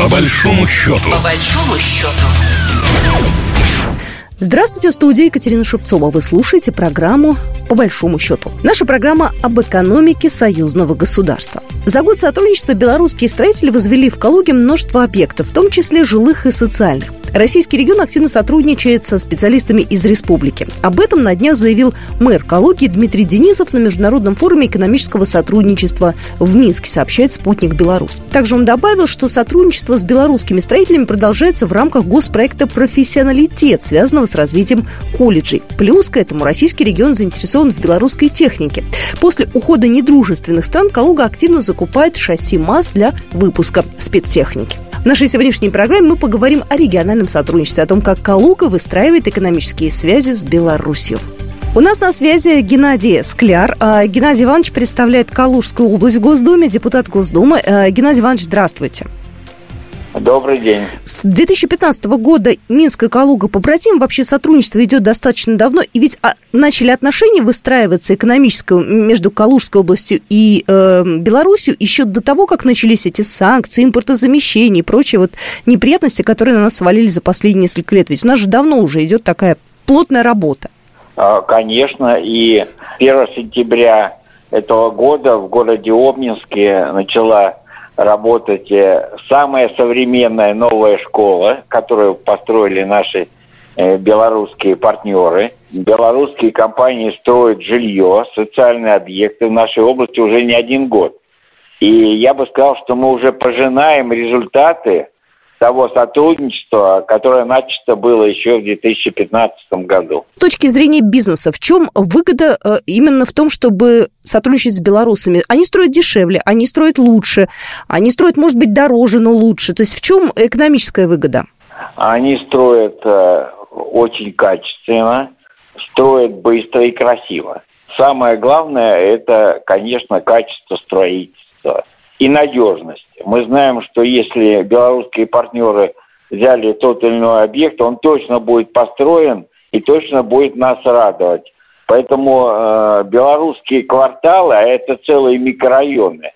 По большому счету. По большому счету. Здравствуйте, в студии Екатерина Шевцова. Вы слушаете программу «По большому счету». Наша программа об экономике союзного государства. За год сотрудничества белорусские строители возвели в Калуге множество объектов, в том числе жилых и социальных. Российский регион активно сотрудничает со специалистами из республики. Об этом на днях заявил мэр Калуги Дмитрий Денисов на Международном форуме экономического сотрудничества в Минске, сообщает «Спутник Беларусь». Также он добавил, что сотрудничество с белорусскими строителями продолжается в рамках госпроекта «Профессионалитет», связанного с развитием колледжей. Плюс к этому российский регион заинтересован в белорусской технике. После ухода недружественных стран Калуга активно закупает шасси МАЗ для выпуска спецтехники. В нашей сегодняшней программе мы поговорим о региональном сотрудничестве, о том, как Калуга выстраивает экономические связи с Беларусью. У нас на связи Геннадий Скляр. А, Геннадий Иванович представляет Калужскую область в Госдуме, депутат Госдумы. А, Геннадий Иванович, здравствуйте. Добрый день. С 2015 года Минск и Калуга побратим. Вообще сотрудничество идет достаточно давно. И ведь а, начали отношения выстраиваться экономическое между Калужской областью и э, Беларусью еще до того, как начались эти санкции, импортозамещения и прочие вот неприятности, которые на нас свалились за последние несколько лет. Ведь у нас же давно уже идет такая плотная работа. А, конечно, и 1 сентября этого года в городе Обнинске начала работать э, самая современная новая школа, которую построили наши э, белорусские партнеры. Белорусские компании строят жилье, социальные объекты в нашей области уже не один год. И я бы сказал, что мы уже пожинаем результаты того сотрудничества, которое начато было еще в 2015 году. С точки зрения бизнеса, в чем выгода э, именно в том, чтобы сотрудничать с белорусами? Они строят дешевле, они строят лучше, они строят, может быть, дороже, но лучше. То есть в чем экономическая выгода? Они строят э, очень качественно, строят быстро и красиво. Самое главное – это, конечно, качество строительства – и надежность. Мы знаем, что если белорусские партнеры взяли тот или иной объект, он точно будет построен и точно будет нас радовать. Поэтому э, белорусские кварталы, а это целые микрорайоны,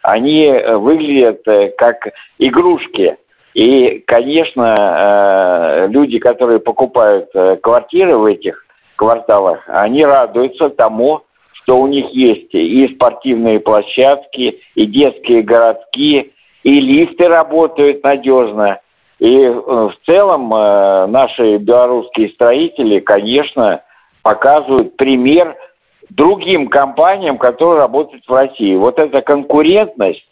они э, выглядят э, как игрушки. И, конечно, э, люди, которые покупают э, квартиры в этих кварталах, они радуются тому, что у них есть и спортивные площадки, и детские городки, и лифты работают надежно. И э, в целом э, наши белорусские строители, конечно, показывают пример другим компаниям, которые работают в России. Вот эта конкурентность,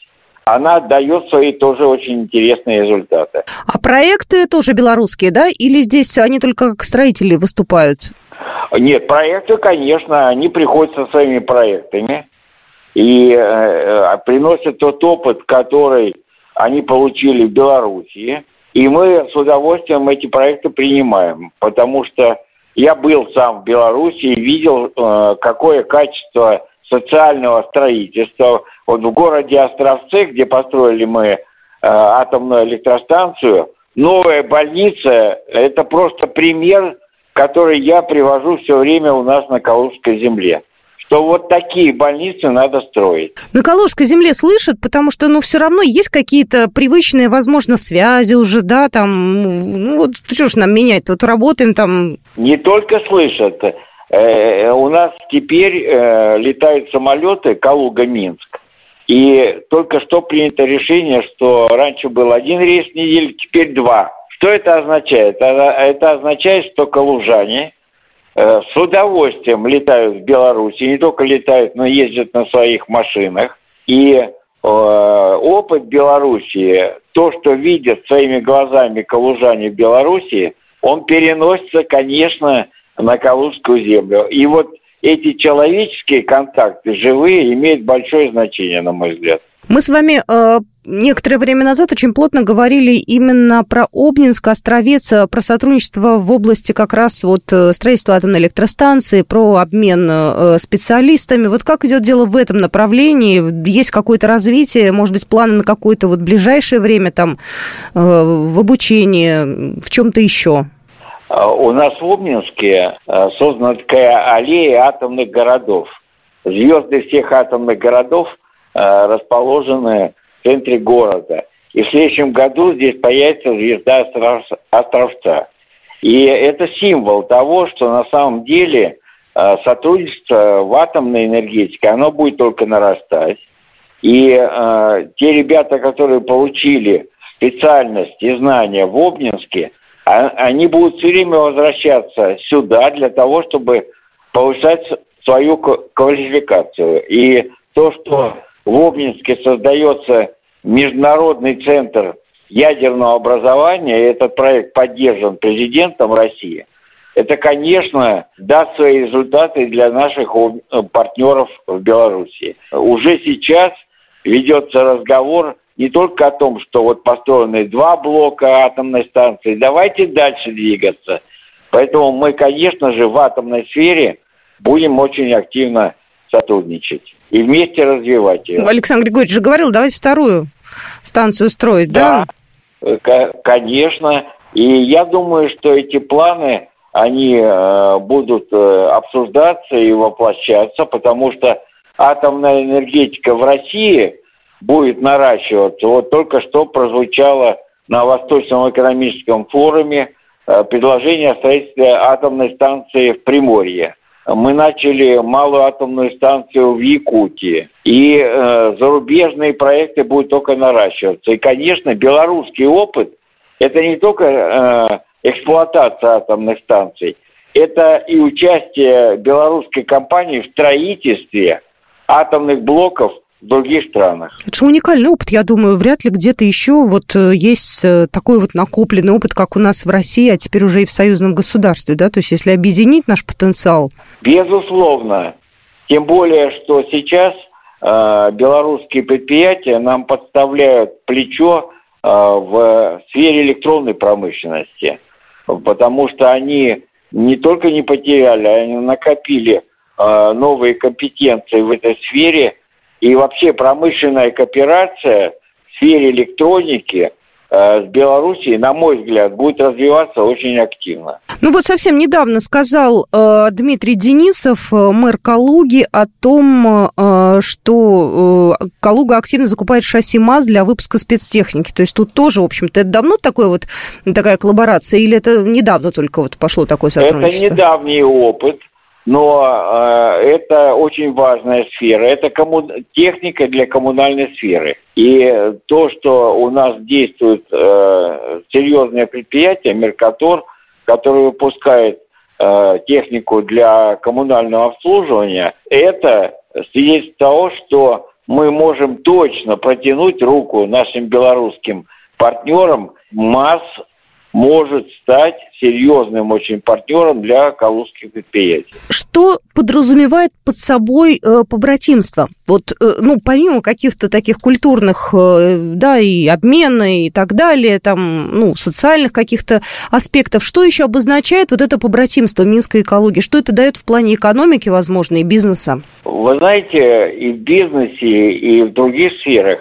она дает свои тоже очень интересные результаты. А проекты тоже белорусские, да? Или здесь они только как строители выступают? Нет, проекты, конечно, они приходят со своими проектами и э, э, приносят тот опыт, который они получили в Белоруссии. И мы с удовольствием эти проекты принимаем, потому что я был сам в Беларуси и видел, э, какое качество социального строительства. Вот в городе Островце, где построили мы э, атомную электростанцию, новая больница – это просто пример который я привожу все время у нас на Калужской земле что вот такие больницы надо строить. На Калужской земле слышат, потому что, ну, все равно есть какие-то привычные, возможно, связи уже, да, там, ну, вот что ж нам менять, вот работаем там. Не только слышат, э, у нас теперь э, летают самолеты Калуга-Минск. И только что принято решение, что раньше был один рейс в неделю, теперь два. Что это означает? Это означает, что калужане э, с удовольствием летают в Беларусь, не только летают, но ездят на своих машинах. И э, опыт Белоруссии, то, что видят своими глазами калужане в Белоруссии, он переносится, конечно, на Калужскую землю. И вот эти человеческие контакты, живые, имеют большое значение, на мой взгляд. Мы с вами э, некоторое время назад очень плотно говорили именно про Обнинск, Островец, про сотрудничество в области как раз вот э, строительства атомной электростанции, про обмен э, специалистами. Вот как идет дело в этом направлении? Есть какое-то развитие, может быть, планы на какое-то вот ближайшее время там э, в обучении, в чем-то еще? А, у нас в Обнинске создана такая аллея атомных городов. Звезды всех атомных городов расположены центре города. и в следующем году здесь появится звезда Островца. И это символ того, что на самом деле э, сотрудничество в атомной энергетике, оно будет только нарастать. И э, те ребята, которые получили специальность и знания в Обнинске, а, они будут все время возвращаться сюда для того, чтобы повышать свою квалификацию. И то, что в Обнинске создается международный центр ядерного образования, и этот проект поддержан президентом России, это, конечно, даст свои результаты для наших партнеров в Беларуси. Уже сейчас ведется разговор не только о том, что вот построены два блока атомной станции, давайте дальше двигаться. Поэтому мы, конечно же, в атомной сфере будем очень активно сотрудничать и вместе развивать ее. Александр Григорьевич же говорил, давайте вторую станцию строить, да? Да, конечно. И я думаю, что эти планы, они э, будут э, обсуждаться и воплощаться, потому что атомная энергетика в России будет наращиваться. Вот только что прозвучало на Восточном экономическом форуме э, предложение о строительстве атомной станции в Приморье. Мы начали малую атомную станцию в Якутии. И э, зарубежные проекты будут только наращиваться. И, конечно, белорусский опыт – это не только э, эксплуатация атомных станций, это и участие белорусской компании в строительстве атомных блоков в других странах. Это же уникальный опыт, я думаю, вряд ли где-то еще вот э, есть э, такой вот накопленный опыт, как у нас в России, а теперь уже и в союзном государстве, да, то есть если объединить наш потенциал. Безусловно, тем более, что сейчас э, белорусские предприятия нам подставляют плечо э, в сфере электронной промышленности, потому что они не только не потеряли, они накопили э, новые компетенции в этой сфере – и вообще промышленная кооперация в сфере электроники э, с Белоруссией, на мой взгляд, будет развиваться очень активно. Ну вот совсем недавно сказал э, Дмитрий Денисов, э, мэр Калуги, о том, э, что э, Калуга активно закупает шасси МАЗ для выпуска спецтехники. То есть тут тоже, в общем-то, это давно такой вот, такая коллаборация или это недавно только вот пошло такое сотрудничество? Это недавний опыт но э, это очень важная сфера. Это комму... техника для коммунальной сферы. И то, что у нас действует э, серьезное предприятие, Меркатор, который выпускает э, технику для коммунального обслуживания, это свидетельство того, что мы можем точно протянуть руку нашим белорусским партнерам масс может стать серьезным очень партнером для калужских предприятий. Что подразумевает под собой э, побратимство? Вот, э, ну, помимо каких-то таких культурных, э, да, и обмена и так далее, там, ну, социальных каких-то аспектов, что еще обозначает вот это побратимство Минской экологии? Что это дает в плане экономики, возможно, и бизнеса? Вы знаете, и в бизнесе, и в других сферах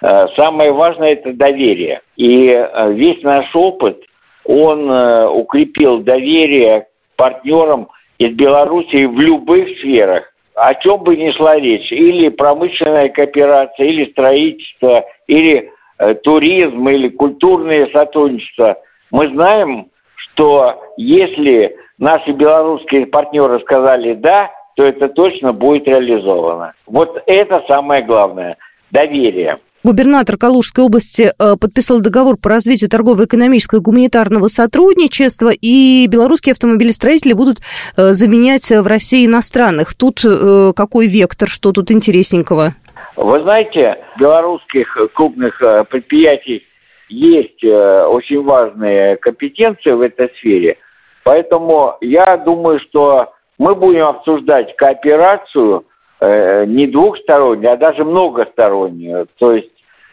э, самое важное – это доверие. И э, весь наш опыт – он э, укрепил доверие партнерам из Белоруссии в любых сферах, о чем бы ни шла речь, или промышленная кооперация, или строительство, или э, туризм, или культурное сотрудничество. Мы знаем, что если наши белорусские партнеры сказали «да», то это точно будет реализовано. Вот это самое главное – доверие. Губернатор Калужской области э, подписал договор по развитию торгово-экономического и гуманитарного сотрудничества, и белорусские автомобилестроители будут э, заменять в России иностранных. Тут э, какой вектор, что тут интересненького? Вы знаете, белорусских крупных предприятий есть очень важные компетенции в этой сфере, поэтому я думаю, что мы будем обсуждать кооперацию не двухстороннюю, а даже многостороннюю. То есть Э,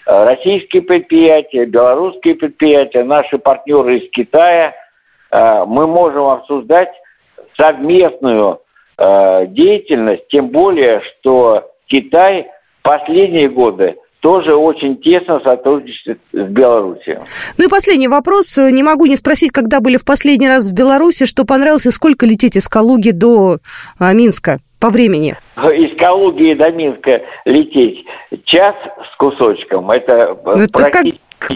российские предприятия, белорусские предприятия, наши партнеры из Китая, э, мы можем обсуждать совместную э, деятельность, тем более, что Китай последние годы тоже очень тесно сотрудничает с Беларусью. Ну и последний вопрос. Не могу не спросить, когда были в последний раз в Беларуси, что понравилось и сколько лететь из Калуги до Минска? по времени? Из Калуги до Минска лететь час с кусочком. Это, ну, это как,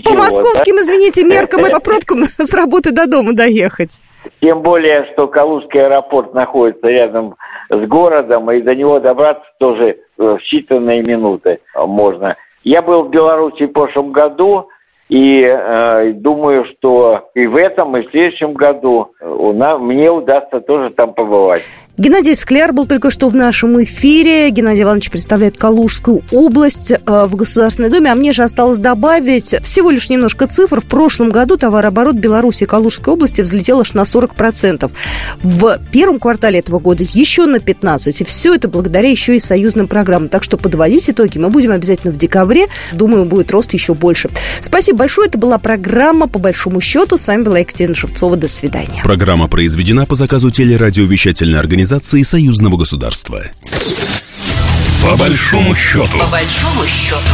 По московским, извините, меркам и по пробкам с работы до дома доехать. Тем более, что Калужский аэропорт находится рядом с городом, и до него добраться тоже в считанные минуты можно. Я был в Беларуси в прошлом году, и э, думаю, что и в этом, и в следующем году у нас, мне удастся тоже там побывать. Геннадий Скляр был только что в нашем эфире. Геннадий Иванович представляет Калужскую область э, в Государственной Думе. А мне же осталось добавить всего лишь немножко цифр. В прошлом году товарооборот Беларуси и Калужской области взлетел аж на 40%. В первом квартале этого года еще на 15%. И все это благодаря еще и союзным программам. Так что подводить итоги мы будем обязательно в декабре. Думаю, будет рост еще больше. Спасибо большое. Это была программа «По большому счету». С вами была Екатерина Шевцова. До свидания. Программа произведена по заказу телерадиовещательной организации Организации Союзного государства. По большому счету. По большому счету.